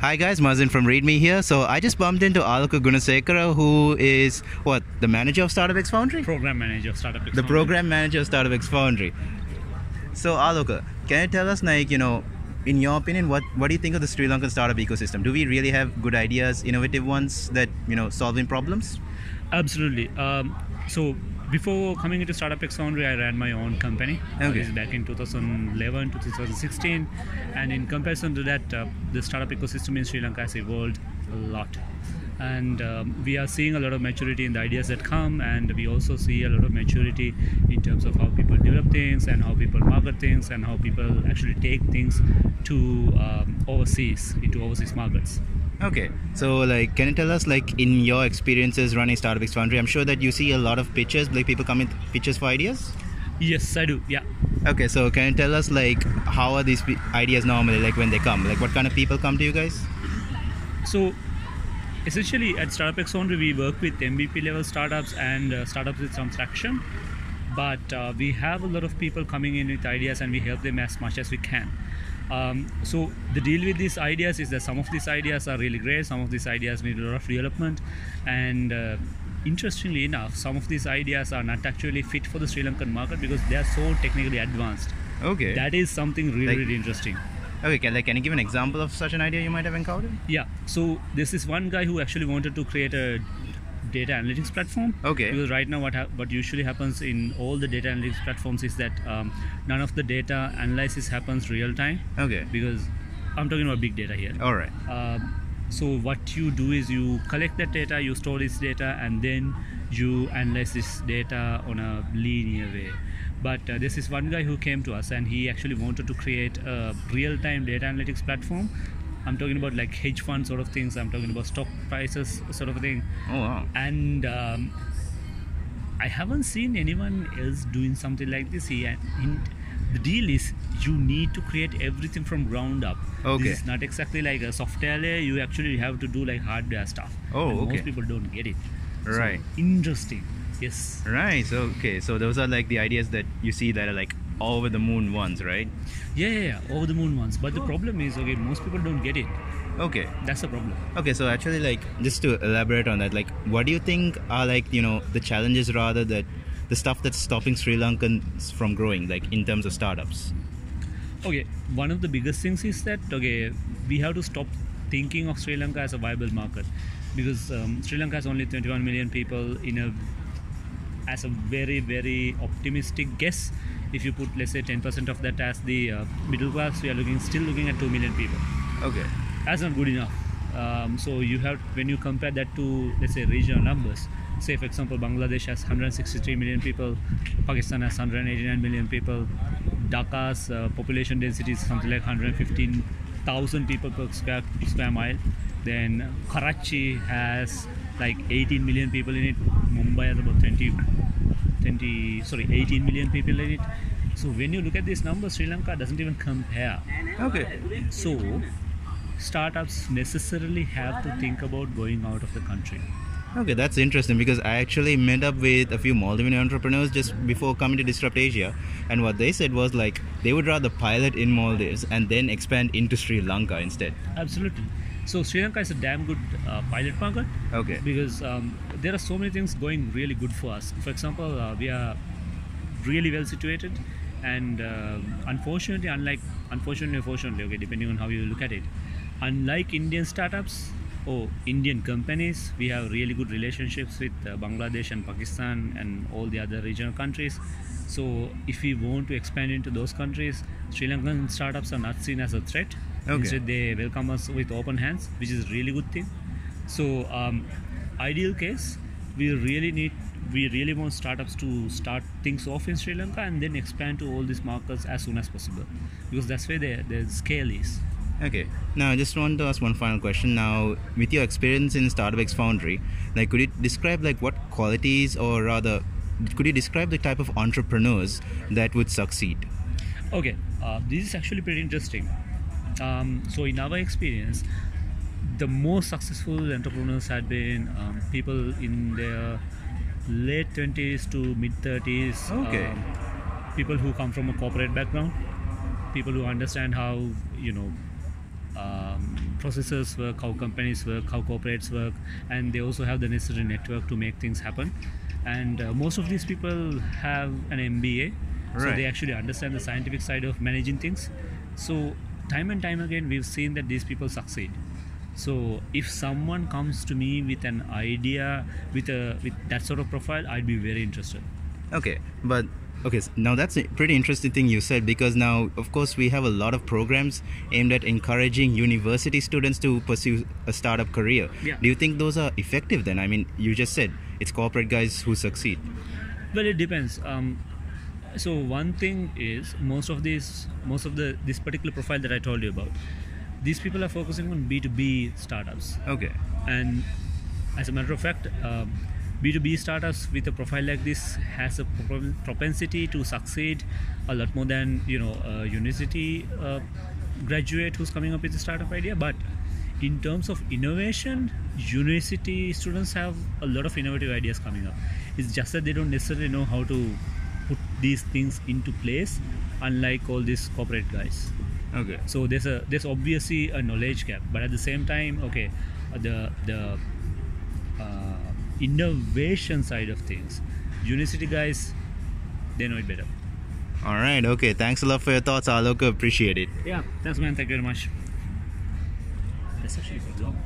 Hi guys, Mazin from ReadMe here. So I just bumped into Aloka Gunasekara, who is what the manager of Startup X Foundry, program manager of Startup X the Foundry. program manager of Startup X Foundry. So Aloka, can you tell us, like, you know, in your opinion, what what do you think of the Sri Lankan startup ecosystem? Do we really have good ideas, innovative ones that you know solving problems? Absolutely. Um, so before coming into Startup X Foundry, I ran my own company. Uh, Okay. This is back in 2011 to 2016, and in comparison to that, uh, the startup ecosystem in Sri Lanka has evolved a lot. And um, we are seeing a lot of maturity in the ideas that come, and we also see a lot of maturity in terms of how people develop things and how people market things and how people actually take things to um, overseas into overseas markets. Okay, so like, can you tell us, like, in your experiences running Startup X Foundry, I'm sure that you see a lot of pitches, like people come in pitches for ideas. Yes, I do. Yeah. Okay, so can you tell us, like, how are these ideas normally, like, when they come? Like, what kind of people come to you guys? So essentially at Startup X Foundry we work with MVP level startups and uh, startups with some traction. But uh, we have a lot of people coming in with ideas and we help them as much as we can. Um, so the deal with these ideas is that some of these ideas are really great, some of these ideas need a lot of development, and uh, interestingly enough, some of these ideas are not actually fit for the Sri Lankan market because they are so technically advanced. Okay. That is something really, Like- really interesting. okay, can, like, can you give an example of such an idea you might have encountered? Yeah. So this is one guy who actually wanted to create a data analytics platform. Okay. Because right now, what ha- what usually happens in all the data analytics platforms is that um, none of the data analysis happens real time Okay. because I'm talking about big data here. All right. Um, so what you do is you collect that data, you store this data, and then you analyze this data on a linear way. But uh, this is one guy who came to us, and he actually wanted to create a real-time data analytics platform. I'm talking about like hedge fund sort of things. I'm talking about stock prices sort of thing, Oh wow. and um, I haven't seen anyone else doing something like this. He, in, the deal is you need to create everything from ground up. Okay. This is not exactly like a software layer. You actually have to do like hardware stuff. Oh, and okay. Most people don't get it. So, Right. interesting. Yes. Right. So okay. So those are like the ideas that you see that are like over the moon ones, right? Yeah, yeah, yeah. Over the moon ones. But the problem is, okay, most people don't get it. Okay. That's the problem. Okay. So actually, like, just to elaborate on that, like, what do you think are like you know the challenges rather that the stuff that's stopping Sri Lankans from growing, like in terms of startups? Okay, one of the biggest things is that okay, we have to stop thinking of Sri Lanka as a viable market because um, Sri Lanka has only 21 million people in a as a very very optimistic guess. If you put let's say 10% of that as the uh, middle class, we are looking still looking at 2 million people. Okay. That's not good enough. Um, so you have when you compare that to let's say regional numbers. Say for example, Bangladesh has 163 million people, Pakistan has 189 million people, Dhaka's uh, population density is something like 115,000 people per square square mile. Then Karachi has like 18 million people in it. Mumbai has about 20, 20 sorry 18 million people in it. So when you look at these numbers, Sri Lanka doesn't even compare. Okay. So, startups necessarily have to think about going out of the country. Okay, that's interesting because I actually met up with a few Maldivian entrepreneurs just before coming to Disrupt Asia, and what they said was like they would rather pilot in Maldives and then expand into Sri Lanka instead. Absolutely. So, Sri Lanka is a damn good uh, pilot market Okay. because um, there are so many things going really good for us. For example, uh, we are really well situated, and uh, unfortunately, unlike unfortunately, fortunately, okay, depending on how you look at it, unlike Indian startups or Indian companies, we have really good relationships with uh, Bangladesh and Pakistan and all the other regional countries. So, if we want to expand into those countries, Sri Lankan startups are not seen as a threat. Okay. Instead, they welcome us with open hands, which is a really good thing. So, um, ideal case, we really need, we really want startups to start things off in Sri Lanka and then expand to all these markets as soon as possible, because that's where the the scale is. Okay. Now, I just want to ask one final question. Now, with your experience in Startup X Foundry, like, could you describe like what qualities, or rather, could you describe the type of entrepreneurs that would succeed? Okay, uh, this is actually pretty interesting. Um, so, in our experience, the most successful entrepreneurs had been um, people in their late 20s to mid 30s. Okay. um, people who come from a corporate background, people who understand how, you know, um, processes work, how companies work, how corporates work, and they also have the necessary network to make things happen. And uh, most of these people have an MBA, so they actually understand the scientific side of managing things. So time and time again, we've seen that these people succeed. So if someone comes to me with an idea with a with that sort of profile, I'd be very interested. Okay, but okay, s- now that's a pretty interesting thing you said because now, of course, we have a lot of programs aimed at encouraging university students to pursue a startup career. Yeah. Do you think those are effective then? I mean, you just said it's corporate guys who succeed. Well, it depends. Um, so one thing is most of these, most of the this particular profile that I told you about, these people are focusing on B two B startups, Okay. and as a matter of fact, um, B two B startups with a profile like this has a pro- propensity to succeed a lot more than you know a university uh, graduate who's coming up with a startup idea, but. In terms of innovation, university students have a lot of innovative ideas coming up. It's just that they don't necessarily know how to these things into place, unlike all these corporate guys. Okay. So there's a there's obviously a knowledge gap, but at the same time, okay, the the uh, innovation side of things, university guys, they know it better. All right. Okay. Thanks a lot for your thoughts, Alok. Appreciate it. Yeah, thanks, man. Thank you very much. That's actually long.